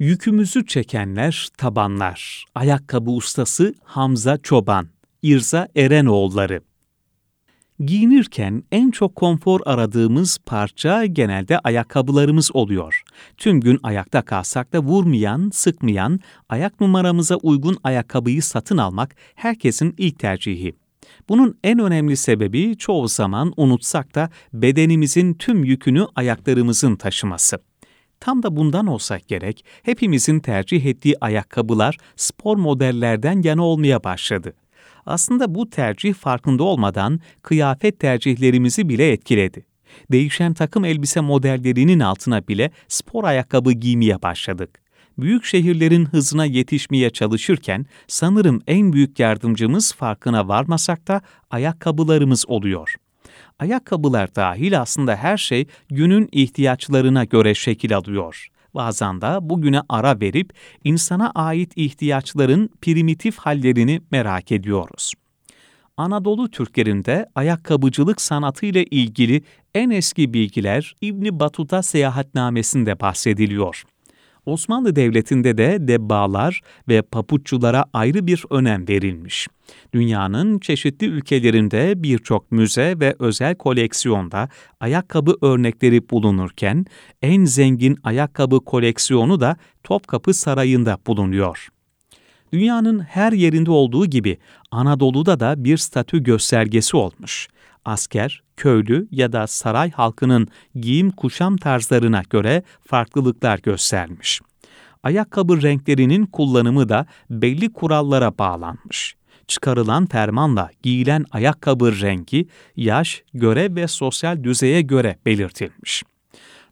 Yükümüzü çekenler tabanlar. Ayakkabı ustası Hamza Çoban, İrza Erenoğulları. Giyinirken en çok konfor aradığımız parça genelde ayakkabılarımız oluyor. Tüm gün ayakta kalsak da vurmayan, sıkmayan, ayak numaramıza uygun ayakkabıyı satın almak herkesin ilk tercihi. Bunun en önemli sebebi çoğu zaman unutsak da bedenimizin tüm yükünü ayaklarımızın taşıması. Tam da bundan olsak gerek, hepimizin tercih ettiği ayakkabılar spor modellerden yana olmaya başladı. Aslında bu tercih farkında olmadan kıyafet tercihlerimizi bile etkiledi. Değişen takım elbise modellerinin altına bile spor ayakkabı giymeye başladık. Büyük şehirlerin hızına yetişmeye çalışırken sanırım en büyük yardımcımız farkına varmasak da ayakkabılarımız oluyor. Ayakkabılar dahil aslında her şey günün ihtiyaçlarına göre şekil alıyor. Bazen de bugüne ara verip insana ait ihtiyaçların primitif hallerini merak ediyoruz. Anadolu Türklerinde ayakkabıcılık sanatı ile ilgili en eski bilgiler İbni Batuta seyahatnamesinde bahsediliyor. Osmanlı Devleti'nde de debbalar ve papuççulara ayrı bir önem verilmiş. Dünyanın çeşitli ülkelerinde birçok müze ve özel koleksiyonda ayakkabı örnekleri bulunurken en zengin ayakkabı koleksiyonu da Topkapı Sarayı'nda bulunuyor. Dünyanın her yerinde olduğu gibi Anadolu'da da bir statü göstergesi olmuş. Asker, köylü ya da saray halkının giyim kuşam tarzlarına göre farklılıklar göstermiş. Ayakkabı renklerinin kullanımı da belli kurallara bağlanmış. Çıkarılan fermanla giyilen ayakkabı rengi, yaş, görev ve sosyal düzeye göre belirtilmiş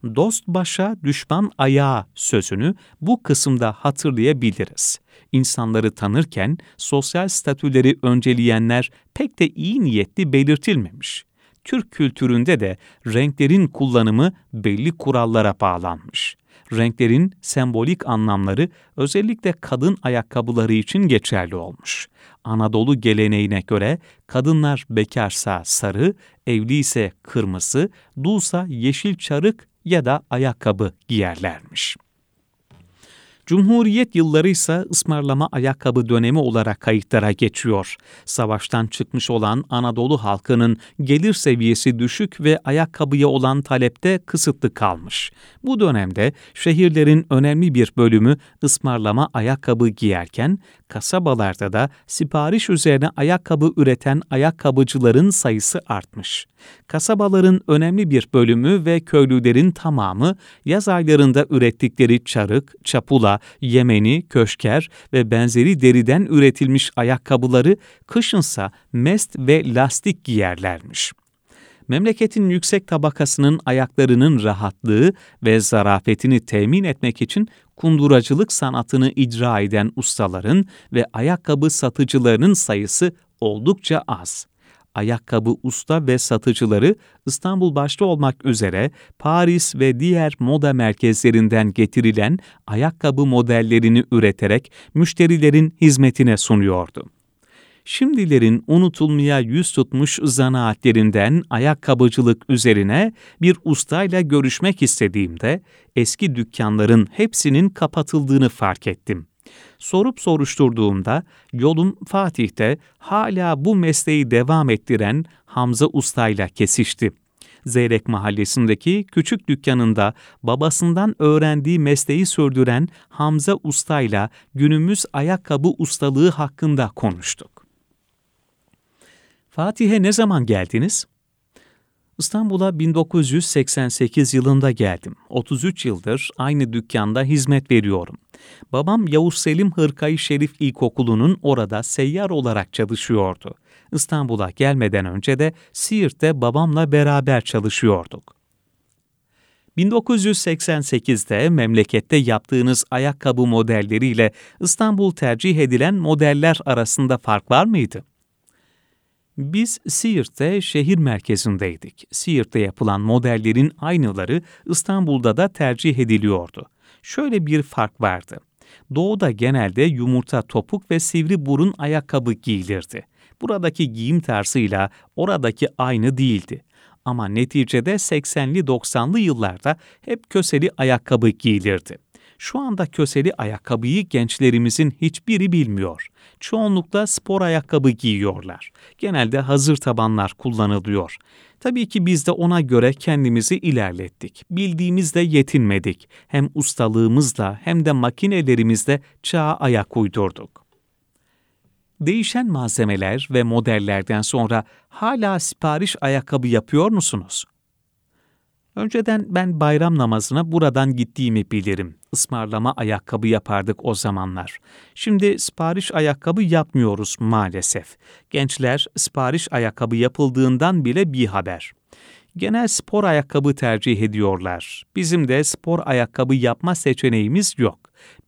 dost başa düşman ayağa sözünü bu kısımda hatırlayabiliriz. İnsanları tanırken sosyal statüleri önceleyenler pek de iyi niyetli belirtilmemiş. Türk kültüründe de renklerin kullanımı belli kurallara bağlanmış. Renklerin sembolik anlamları özellikle kadın ayakkabıları için geçerli olmuş. Anadolu geleneğine göre kadınlar bekarsa sarı, evli ise kırmızı, dulsa yeşil çarık ya da ayakkabı giyerlermiş. Cumhuriyet yılları ise ısmarlama ayakkabı dönemi olarak kayıtlara geçiyor. Savaştan çıkmış olan Anadolu halkının gelir seviyesi düşük ve ayakkabıya olan talepte kısıtlı kalmış. Bu dönemde şehirlerin önemli bir bölümü ısmarlama ayakkabı giyerken, kasabalarda da sipariş üzerine ayakkabı üreten ayakkabıcıların sayısı artmış. Kasabaların önemli bir bölümü ve köylülerin tamamı yaz aylarında ürettikleri çarık, çapula, yemeni, köşker ve benzeri deriden üretilmiş ayakkabıları kışınsa mest ve lastik giyerlermiş. Memleketin yüksek tabakasının ayaklarının rahatlığı ve zarafetini temin etmek için kunduracılık sanatını icra eden ustaların ve ayakkabı satıcılarının sayısı oldukça az ayakkabı usta ve satıcıları İstanbul başta olmak üzere Paris ve diğer moda merkezlerinden getirilen ayakkabı modellerini üreterek müşterilerin hizmetine sunuyordu. Şimdilerin unutulmaya yüz tutmuş zanaatlerinden ayakkabıcılık üzerine bir ustayla görüşmek istediğimde eski dükkanların hepsinin kapatıldığını fark ettim. Sorup soruşturduğumda yolum Fatih'te hala bu mesleği devam ettiren Hamza Usta'yla kesişti. Zeyrek mahallesindeki küçük dükkanında babasından öğrendiği mesleği sürdüren Hamza Usta'yla günümüz ayakkabı ustalığı hakkında konuştuk. Fatih'e ne zaman geldiniz? İstanbul'a 1988 yılında geldim. 33 yıldır aynı dükkanda hizmet veriyorum. Babam Yavuz Selim Hırkayı Şerif İlkokulu'nun orada seyyar olarak çalışıyordu. İstanbul'a gelmeden önce de Siirt'te babamla beraber çalışıyorduk. 1988'de memlekette yaptığınız ayakkabı modelleriyle İstanbul tercih edilen modeller arasında fark var mıydı? Biz Siirt'te şehir merkezindeydik. Siirt'te yapılan modellerin aynıları İstanbul'da da tercih ediliyordu. Şöyle bir fark vardı. Doğuda genelde yumurta topuk ve sivri burun ayakkabı giyilirdi. Buradaki giyim tarzıyla oradaki aynı değildi. Ama neticede 80'li 90'lı yıllarda hep köseli ayakkabı giyilirdi. Şu anda köseli ayakkabıyı gençlerimizin hiçbiri bilmiyor. Çoğunlukla spor ayakkabı giyiyorlar. Genelde hazır tabanlar kullanılıyor. Tabii ki biz de ona göre kendimizi ilerlettik. Bildiğimizle yetinmedik. Hem ustalığımızla hem de makinelerimizle çağa ayak uydurduk. Değişen malzemeler ve modellerden sonra hala sipariş ayakkabı yapıyor musunuz? Önceden ben bayram namazına buradan gittiğimi bilirim. Ismarlama ayakkabı yapardık o zamanlar. Şimdi sipariş ayakkabı yapmıyoruz maalesef. Gençler sipariş ayakkabı yapıldığından bile bir haber. Genel spor ayakkabı tercih ediyorlar. Bizim de spor ayakkabı yapma seçeneğimiz yok.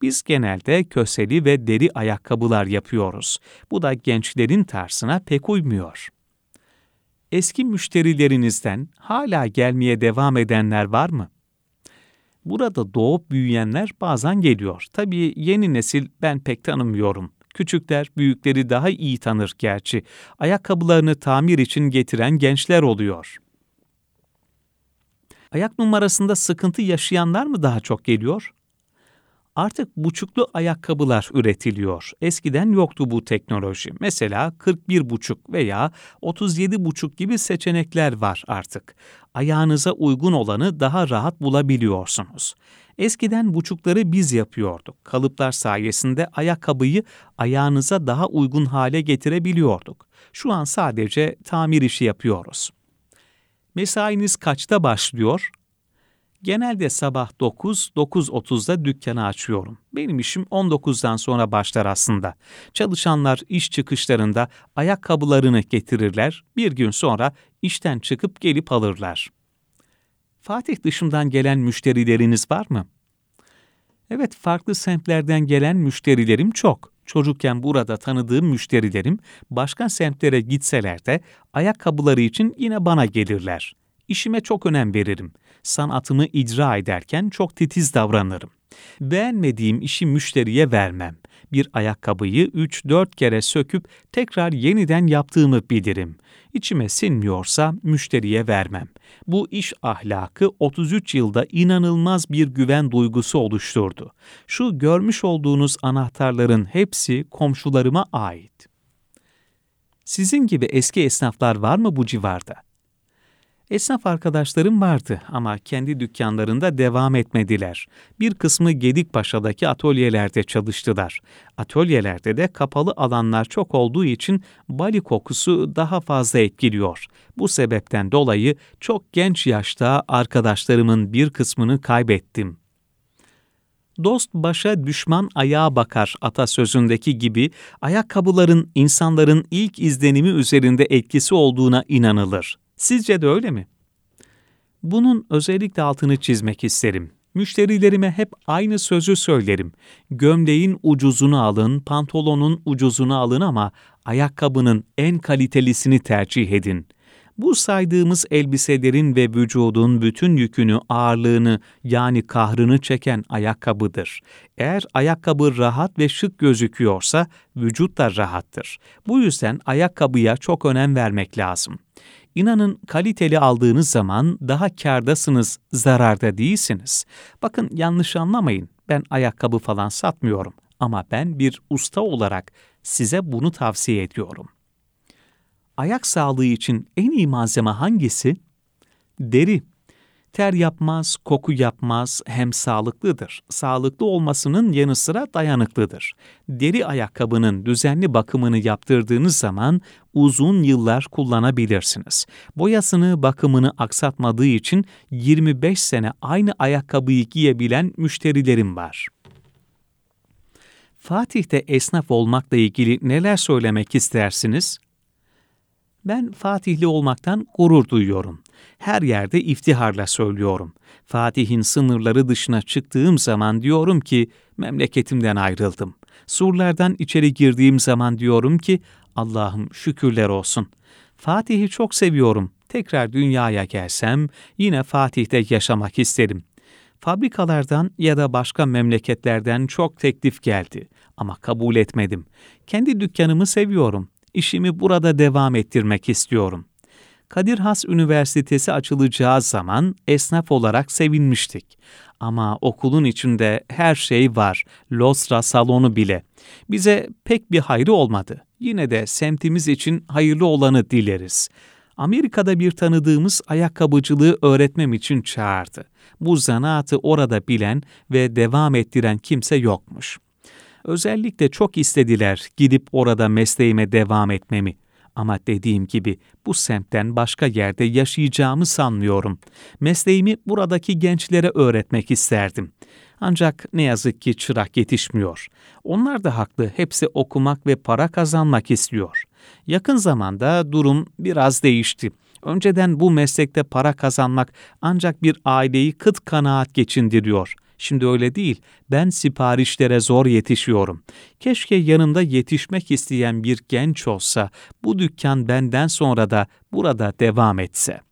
Biz genelde köseli ve deri ayakkabılar yapıyoruz. Bu da gençlerin tarzına pek uymuyor eski müşterilerinizden hala gelmeye devam edenler var mı? Burada doğup büyüyenler bazen geliyor. Tabii yeni nesil ben pek tanımıyorum. Küçükler büyükleri daha iyi tanır gerçi. Ayakkabılarını tamir için getiren gençler oluyor. Ayak numarasında sıkıntı yaşayanlar mı daha çok geliyor? Artık buçuklu ayakkabılar üretiliyor. Eskiden yoktu bu teknoloji. Mesela 41 buçuk veya 37 buçuk gibi seçenekler var artık. Ayağınıza uygun olanı daha rahat bulabiliyorsunuz. Eskiden buçukları biz yapıyorduk. Kalıplar sayesinde ayakkabıyı ayağınıza daha uygun hale getirebiliyorduk. Şu an sadece tamir işi yapıyoruz. Mesainiz kaçta başlıyor? Genelde sabah 9-9.30'da dükkanı açıyorum. Benim işim 19'dan sonra başlar aslında. Çalışanlar iş çıkışlarında ayakkabılarını getirirler, bir gün sonra işten çıkıp gelip alırlar. Fatih dışından gelen müşterileriniz var mı? Evet, farklı semtlerden gelen müşterilerim çok. Çocukken burada tanıdığım müşterilerim başka semtlere gitseler de ayakkabıları için yine bana gelirler. İşime çok önem veririm sanatımı icra ederken çok titiz davranırım. Beğenmediğim işi müşteriye vermem. Bir ayakkabıyı 3-4 kere söküp tekrar yeniden yaptığımı bilirim. İçime sinmiyorsa müşteriye vermem. Bu iş ahlakı 33 yılda inanılmaz bir güven duygusu oluşturdu. Şu görmüş olduğunuz anahtarların hepsi komşularıma ait. Sizin gibi eski esnaflar var mı bu civarda? Esnaf arkadaşlarım vardı ama kendi dükkanlarında devam etmediler. Bir kısmı Gedikpaşa'daki atölyelerde çalıştılar. Atölyelerde de kapalı alanlar çok olduğu için bali kokusu daha fazla etkiliyor. Bu sebepten dolayı çok genç yaşta arkadaşlarımın bir kısmını kaybettim. Dost başa düşman ayağa bakar atasözündeki gibi ayakkabıların insanların ilk izlenimi üzerinde etkisi olduğuna inanılır. Sizce de öyle mi? Bunun özellikle altını çizmek isterim. Müşterilerime hep aynı sözü söylerim. Gömleğin ucuzunu alın, pantolonun ucuzunu alın ama ayakkabının en kalitelisini tercih edin. Bu saydığımız elbiselerin ve vücudun bütün yükünü, ağırlığını yani kahrını çeken ayakkabıdır. Eğer ayakkabı rahat ve şık gözüküyorsa vücut da rahattır. Bu yüzden ayakkabıya çok önem vermek lazım. İnanın kaliteli aldığınız zaman daha kârdasınız, zararda değilsiniz. Bakın yanlış anlamayın, ben ayakkabı falan satmıyorum ama ben bir usta olarak size bunu tavsiye ediyorum. Ayak sağlığı için en iyi malzeme hangisi? Deri ter yapmaz, koku yapmaz, hem sağlıklıdır. Sağlıklı olmasının yanı sıra dayanıklıdır. Deri ayakkabının düzenli bakımını yaptırdığınız zaman uzun yıllar kullanabilirsiniz. Boyasını, bakımını aksatmadığı için 25 sene aynı ayakkabıyı giyebilen müşterilerim var. Fatih'te esnaf olmakla ilgili neler söylemek istersiniz? Ben Fatihli olmaktan gurur duyuyorum. Her yerde iftiharla söylüyorum. Fatih'in sınırları dışına çıktığım zaman diyorum ki memleketimden ayrıldım. Surlardan içeri girdiğim zaman diyorum ki Allah'ım şükürler olsun. Fatih'i çok seviyorum. Tekrar dünyaya gelsem yine Fatih'te yaşamak isterim. Fabrikalardan ya da başka memleketlerden çok teklif geldi ama kabul etmedim. Kendi dükkanımı seviyorum. İşimi burada devam ettirmek istiyorum. Kadir Has Üniversitesi açılacağı zaman esnaf olarak sevinmiştik. Ama okulun içinde her şey var, Lostra salonu bile. Bize pek bir hayrı olmadı. Yine de semtimiz için hayırlı olanı dileriz. Amerika'da bir tanıdığımız ayakkabıcılığı öğretmem için çağırdı. Bu zanaatı orada bilen ve devam ettiren kimse yokmuş. Özellikle çok istediler gidip orada mesleğime devam etmemi. Ama dediğim gibi bu semtten başka yerde yaşayacağımı sanmıyorum. Mesleğimi buradaki gençlere öğretmek isterdim. Ancak ne yazık ki çırak yetişmiyor. Onlar da haklı, hepsi okumak ve para kazanmak istiyor. Yakın zamanda durum biraz değişti. Önceden bu meslekte para kazanmak ancak bir aileyi kıt kanaat geçindiriyor. Şimdi öyle değil. Ben siparişlere zor yetişiyorum. Keşke yanımda yetişmek isteyen bir genç olsa, bu dükkan benden sonra da burada devam etse.''